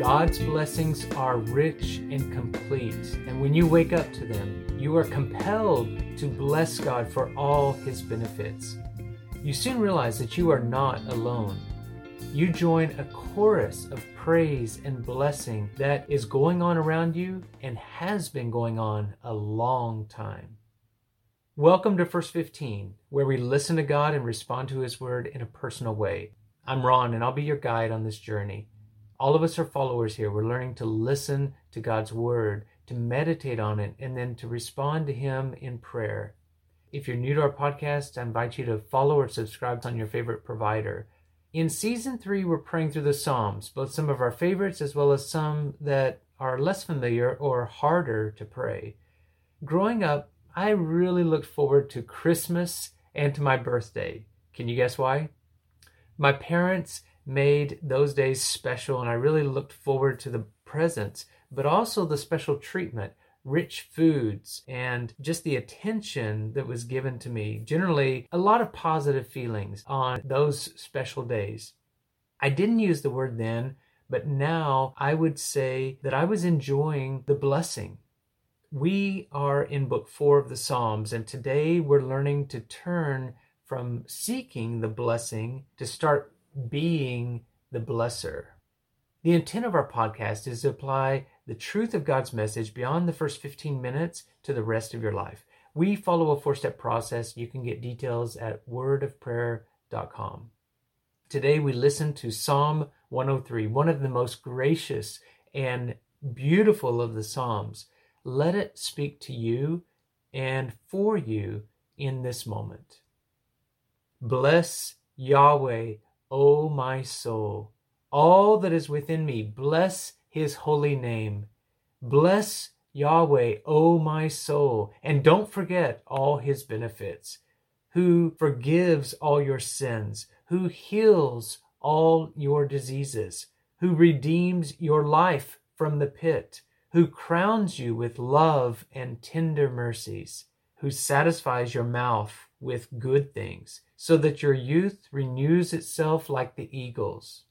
God's blessings are rich and complete, and when you wake up to them, you are compelled to bless God for all his benefits. You soon realize that you are not alone. You join a chorus of praise and blessing that is going on around you and has been going on a long time. Welcome to First 15, where we listen to God and respond to His Word in a personal way. I'm Ron, and I'll be your guide on this journey. All of us are followers here. We're learning to listen to God's Word, to meditate on it, and then to respond to Him in prayer. If you're new to our podcast, I invite you to follow or subscribe on your favorite provider. In season three, we're praying through the Psalms, both some of our favorites as well as some that are less familiar or harder to pray. Growing up, I really looked forward to Christmas and to my birthday. Can you guess why? My parents made those days special, and I really looked forward to the presents, but also the special treatment rich foods and just the attention that was given to me. Generally, a lot of positive feelings on those special days. I didn't use the word then, but now I would say that I was enjoying the blessing. We are in book four of the Psalms, and today we're learning to turn from seeking the blessing to start being the blesser. The intent of our podcast is to apply the truth of God's message beyond the first 15 minutes to the rest of your life. We follow a four step process. You can get details at wordofprayer.com. Today we listen to Psalm 103, one of the most gracious and beautiful of the Psalms. Let it speak to you and for you in this moment. Bless Yahweh, O my soul. All that is within me, bless his holy name. Bless Yahweh, O my soul, and don't forget all his benefits, who forgives all your sins, who heals all your diseases, who redeems your life from the pit, who crowns you with love and tender mercies, who satisfies your mouth with good things, so that your youth renews itself like the eagles.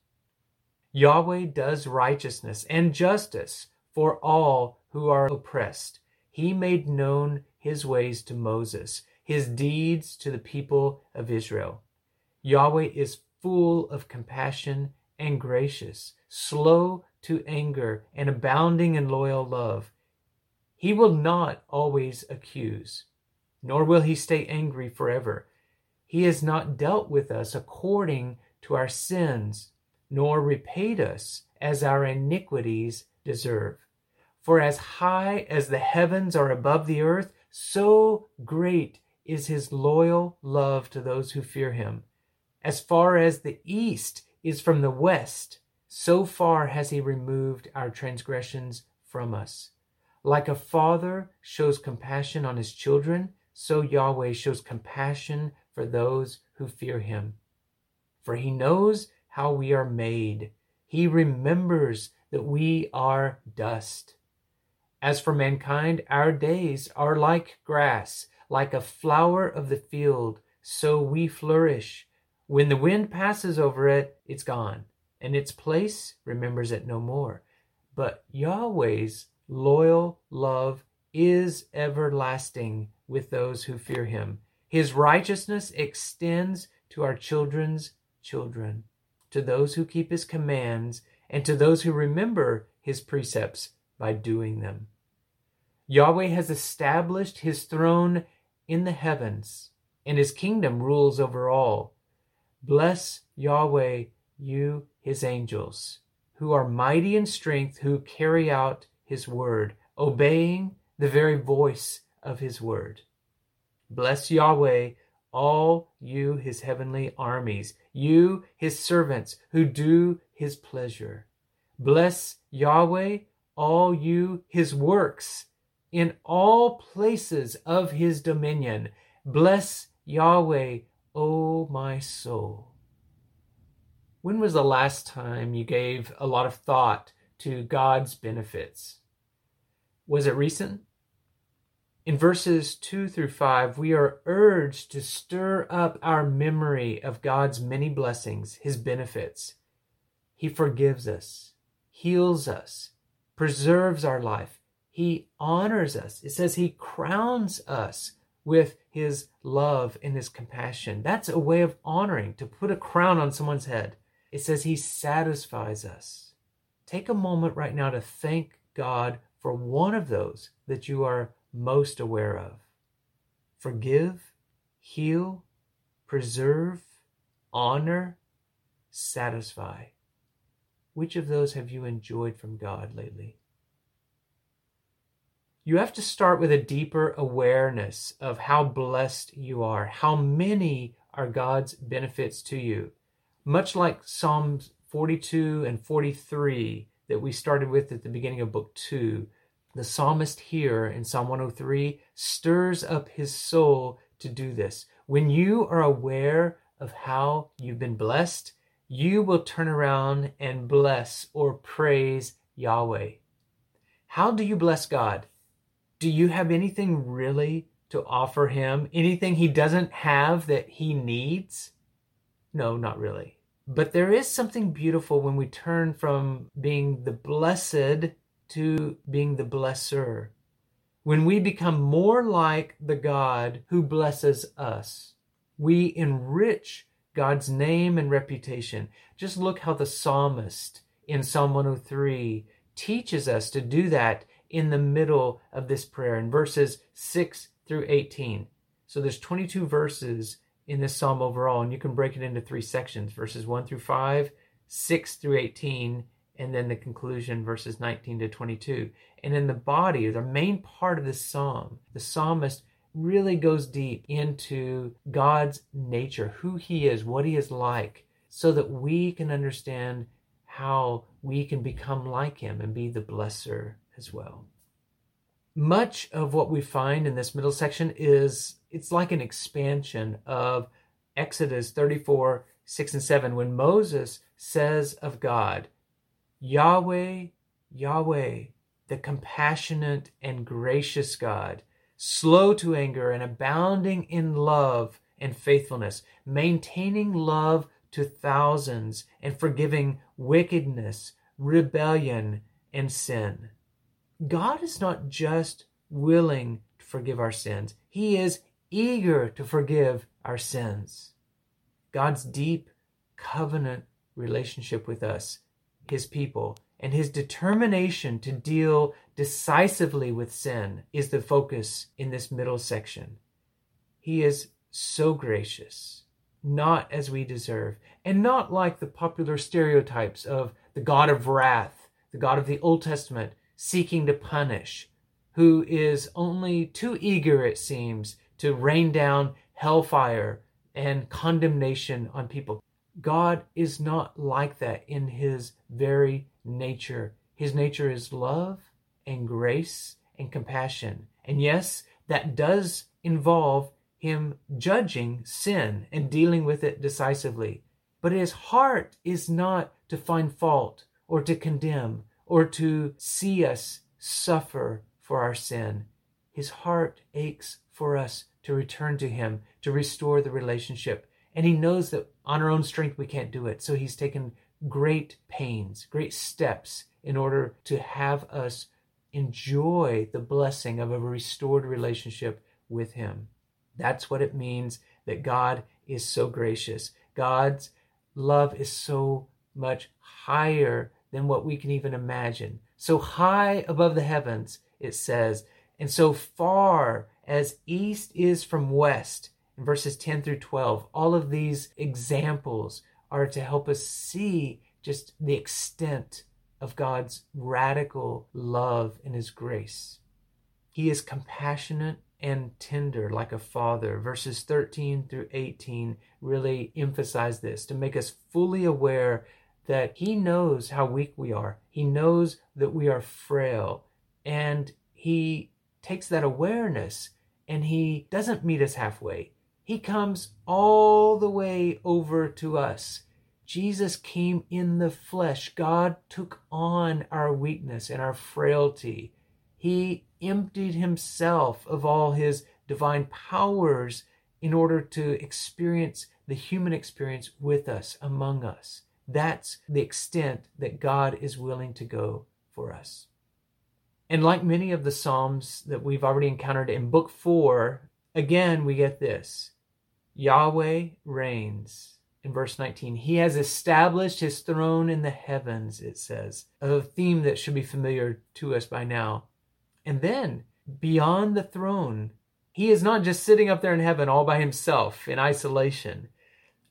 Yahweh does righteousness and justice for all who are oppressed. He made known his ways to Moses, his deeds to the people of Israel. Yahweh is full of compassion and gracious, slow to anger, and abounding in loyal love. He will not always accuse, nor will he stay angry forever. He has not dealt with us according to our sins nor repaid us as our iniquities deserve. For as high as the heavens are above the earth, so great is his loyal love to those who fear him. As far as the east is from the west, so far has he removed our transgressions from us. Like a father shows compassion on his children, so Yahweh shows compassion for those who fear him. For he knows how we are made. He remembers that we are dust. As for mankind, our days are like grass, like a flower of the field, so we flourish. When the wind passes over it, it's gone, and its place remembers it no more. But Yahweh's loyal love is everlasting with those who fear him. His righteousness extends to our children's children to those who keep his commands and to those who remember his precepts by doing them. Yahweh has established his throne in the heavens, and his kingdom rules over all. Bless Yahweh, you his angels, who are mighty in strength, who carry out his word, obeying the very voice of his word. Bless Yahweh, all you his heavenly armies, you his servants who do his pleasure. Bless Yahweh, all you his works, in all places of his dominion. Bless Yahweh, O my soul. When was the last time you gave a lot of thought to God's benefits? Was it recent? In verses 2 through 5, we are urged to stir up our memory of God's many blessings, his benefits. He forgives us, heals us, preserves our life. He honors us. It says he crowns us with his love and his compassion. That's a way of honoring, to put a crown on someone's head. It says he satisfies us. Take a moment right now to thank God for one of those that you are most aware of. Forgive, heal, preserve, honor, satisfy. Which of those have you enjoyed from God lately? You have to start with a deeper awareness of how blessed you are, how many are God's benefits to you. Much like Psalms 42 and 43 that we started with at the beginning of book 2, the psalmist here in Psalm 103 stirs up his soul to do this. When you are aware of how you've been blessed, you will turn around and bless or praise Yahweh. How do you bless God? Do you have anything really to offer him? Anything he doesn't have that he needs? No, not really. But there is something beautiful when we turn from being the blessed to being the blesser. When we become more like the God who blesses us, we enrich God's name and reputation. Just look how the psalmist in Psalm 103 teaches us to do that in the middle of this prayer in verses 6 through 18. So there's 22 verses in this psalm overall, and you can break it into three sections verses 1 through 5, 6 through 18, and then the conclusion, verses 19 to 22. And in the body, the main part of this psalm, the psalmist really goes deep into God's nature, who He is, what He is like, so that we can understand how we can become like Him and be the blesser as well. Much of what we find in this middle section is it's like an expansion of Exodus 34 6 and 7 when Moses says of God, Yahweh, Yahweh, the compassionate and gracious God, slow to anger and abounding in love and faithfulness, maintaining love to thousands and forgiving wickedness, rebellion, and sin. God is not just willing to forgive our sins, He is eager to forgive our sins. God's deep covenant relationship with us his people, and his determination to deal decisively with sin is the focus in this middle section. He is so gracious, not as we deserve, and not like the popular stereotypes of the God of wrath, the God of the Old Testament, seeking to punish, who is only too eager, it seems, to rain down hellfire and condemnation on people. God is not like that in his very nature. His nature is love and grace and compassion. And yes, that does involve him judging sin and dealing with it decisively. But his heart is not to find fault or to condemn or to see us suffer for our sin. His heart aches for us to return to him, to restore the relationship, and he knows that on our own strength we can't do it. So he's taken great pains, great steps in order to have us enjoy the blessing of a restored relationship with him. That's what it means that God is so gracious. God's love is so much higher than what we can even imagine. So high above the heavens, it says, and so far as east is from west, verses 10 through 12. All of these examples are to help us see just the extent of God's radical love and his grace. He is compassionate and tender like a father. Verses 13 through 18 really emphasize this to make us fully aware that he knows how weak we are. He knows that we are frail. And he takes that awareness and he doesn't meet us halfway. He comes all the way over to us. Jesus came in the flesh. God took on our weakness and our frailty. He emptied himself of all his divine powers in order to experience the human experience with us, among us. That's the extent that God is willing to go for us. And like many of the Psalms that we've already encountered in Book 4, again we get this Yahweh reigns. In verse 19, He has established His throne in the heavens, it says, a theme that should be familiar to us by now. And then, beyond the throne, He is not just sitting up there in heaven all by Himself in isolation.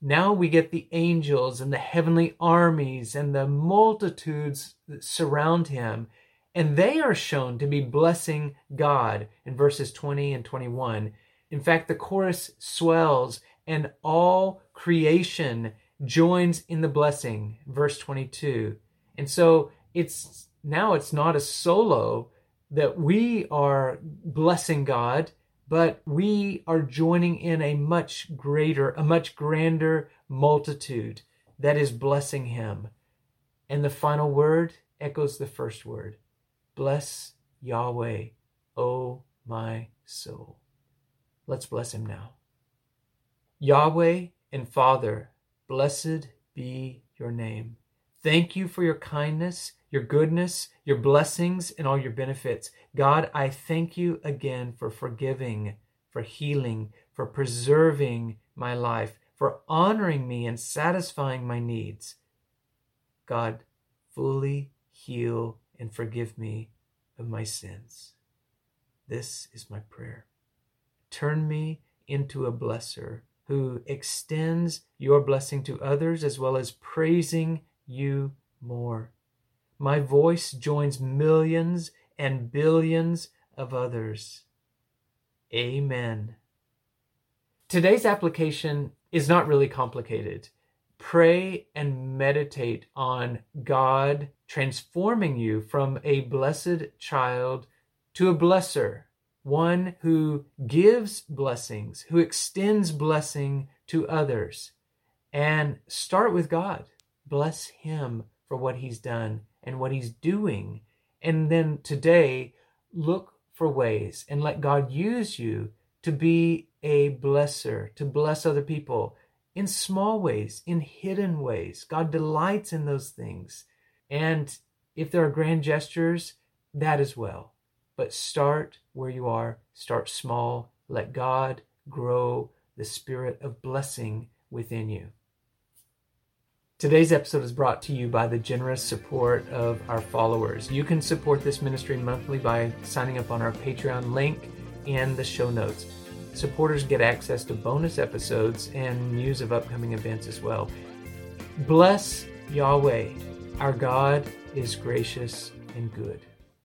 Now we get the angels and the heavenly armies and the multitudes that surround Him and they are shown to be blessing God in verses 20 and 21. In fact, the chorus swells and all creation joins in the blessing, verse 22. And so it's now it's not a solo that we are blessing God, but we are joining in a much greater, a much grander multitude that is blessing him. And the final word echoes the first word Bless Yahweh, O my soul. Let's bless him now. Yahweh and Father, blessed be your name. Thank you for your kindness, your goodness, your blessings, and all your benefits. God, I thank you again for forgiving, for healing, for preserving my life, for honoring me and satisfying my needs. God, fully heal and forgive me of my sins. This is my prayer. Turn me into a blesser who extends your blessing to others as well as praising you more. My voice joins millions and billions of others. Amen. Today's application is not really complicated pray and meditate on God transforming you from a blessed child to a blesser, one who gives blessings, who extends blessing to others. And start with God. Bless Him for what He's done and what He's doing. And then today, look for ways and let God use you to be a blesser, to bless other people, in small ways, in hidden ways. God delights in those things. And if there are grand gestures, that as well. But start where you are, start small. Let God grow the spirit of blessing within you. Today's episode is brought to you by the generous support of our followers. You can support this ministry monthly by signing up on our Patreon link in the show notes. Supporters get access to bonus episodes and news of upcoming events as well. Bless Yahweh. Our God is gracious and good.